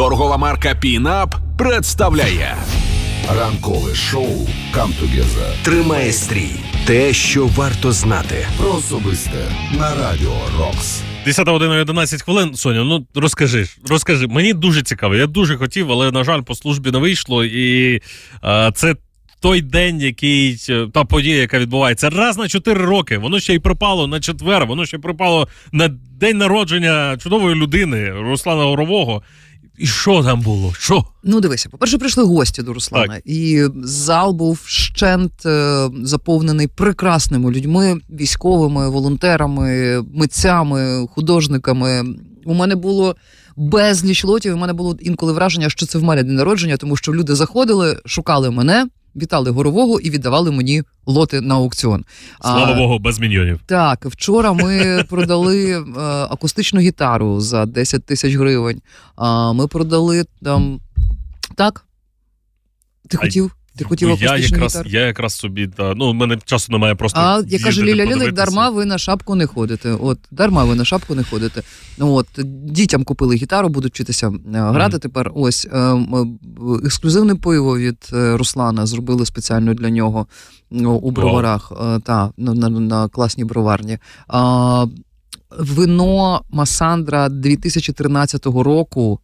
Торгова марка Пінап представляє Ранкове шоу «Камтугеза» Тримає стрій. Те, що варто знати. про особисте на радіо Рокс. 10 година і 11 хвилин. Соня, ну розкажи, розкажи. Мені дуже цікаво. Я дуже хотів, але на жаль, по службі не вийшло. І а, це той день, який е, та подія, яка відбувається раз на 4 роки. Воно ще й припало на четвер. Воно ще припало на день народження чудової людини Руслана Горового. І що там було? Що? Ну, дивися, по-перше, прийшли гості до Руслана, і зал був вщент е, заповнений прекрасними людьми, військовими, волонтерами, митцями, художниками. У мене було безліч лотів. У мене було інколи враження, що це в мене день народження, тому що люди заходили, шукали мене, вітали горового і віддавали мені лоти на аукціон. Слава А, Богу, без мільйонів. Так, вчора ми продали е, акустичну гітару за 10 тисяч гривень. А ми продали там. Так? Ти хотів? Ти хотів Ну, я якраз, я якраз собі, та, ну, в мене часу немає просто. А я кажу, Ліля Лілик, дарма ви на шапку не ходите. От, дарма ви на шапку не ходите. Ну, От, дітям купили гітару, будуть вчитися е, грати тепер. Ось е, е, ексклюзивне пиво від Руслана зробили спеціально для нього у броварах. Е, Та, на, на, на класній броварні. А, вино Масандра 2013 року.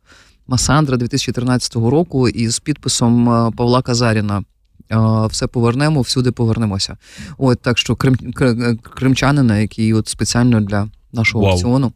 Масандра 2013 року із підписом е, Павла Казаріна. Е, Все повернемо, всюди повернемося. От так що крим, кримчанина, який от спеціально для нашого Вау. аукціону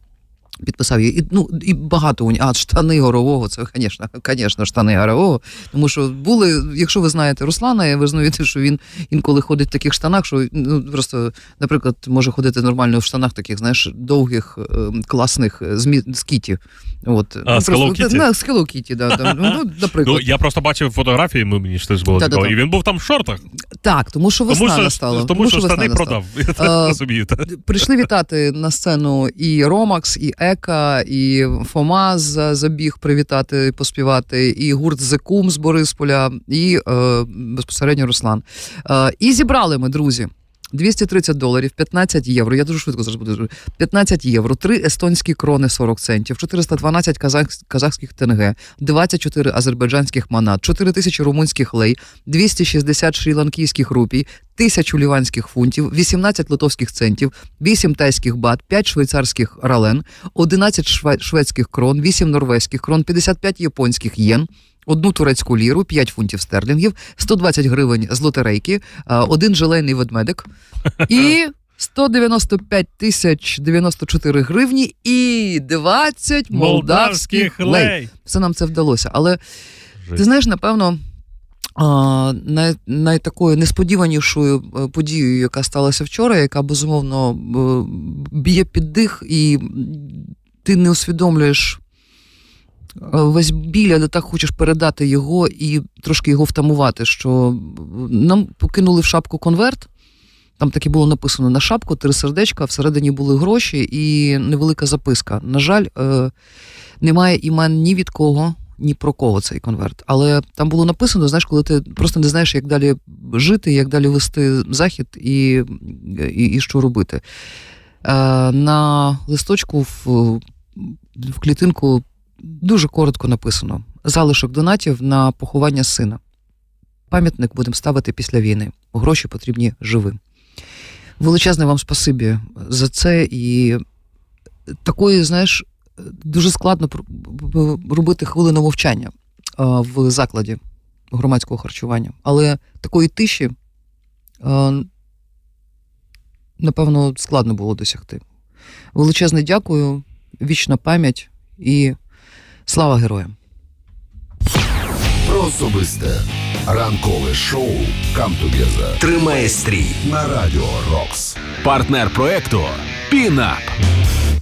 підписав її. І, ну, і багато у А штани горового, це, звісно, звісно, штани горового. Тому що були, якщо ви знаєте Руслана, ви знаєте, що він інколи ходить в таких штанах, що ну, просто, наприклад, може ходити нормально в штанах таких, знаєш, довгих, е, класних е, з, кіті. От. А, з просто- Hello Kitty? Да, з Hello Kitty, да, там, ну, наприклад. Ну, я просто бачив фотографії, мені ж теж було цікаво. І він був там в шортах. Так, тому що весна Тому настала. тому, що що штани продав. Я розумію. та. Прийшли вітати на сцену і Ромакс, і Ека, і Фома за- забіг привітати, поспівати, і гурт Зекум з Борисполя, і е, безпосередньо Руслан. Е, і зібрали ми, друзі. 230 доларів, 15 євро. Я дуже швидко зараз буду. 15 євро, 3 естонські крони 40 центів, 412 казах, казахських тенге, 24 азербайджанських манат, 4 тисячі румунських лей, 260 шрі-ланкійських рупій, 1000 ліванських фунтів, 18 литовських центів, 8 тайських бат, 5 швейцарських рален, 11 шве- шведських крон, 8 норвезьких крон, 55 японських єн, одну турецьку ліру, 5 фунтів стерлінгів, 120 гривень з лотерейки, один желейний ведмедик і 195 тисяч 94 гривні і 20 молдавських лей. Все нам це вдалося. Але ти знаєш, напевно, най, найтакою несподіванішою е, подією, яка сталася вчора, яка безумовно е, б'є під дих, і ти не усвідомлюєш весь біль, але так хочеш передати його і трошки його втамувати, що нам покинули в шапку конверт. Там таки було написано на шапку три сердечка, всередині були гроші і невелика записка. На жаль, е, немає імен ні від кого, ні про кого цей конверт. Але там було написано, знаєш, коли ти просто не знаєш, як далі жити, як далі вести захід і, і, і що робити. Е, на листочку в, в клітинку дуже коротко написано: залишок донатів на поховання сина. Пам'ятник будемо ставити після війни. Гроші потрібні живим. Величезне вам спасибі за це. І такої, знаєш, дуже складно робити хвилину мовчання в закладі громадського харчування. Але такої тиші, напевно, складно було досягти. Величезне дякую, вічна пам'ять і слава героям! Про особисте ранкове шоу «Камтугеза» Тримає стрій. на радіо Рокс. партнер проекту Пінап.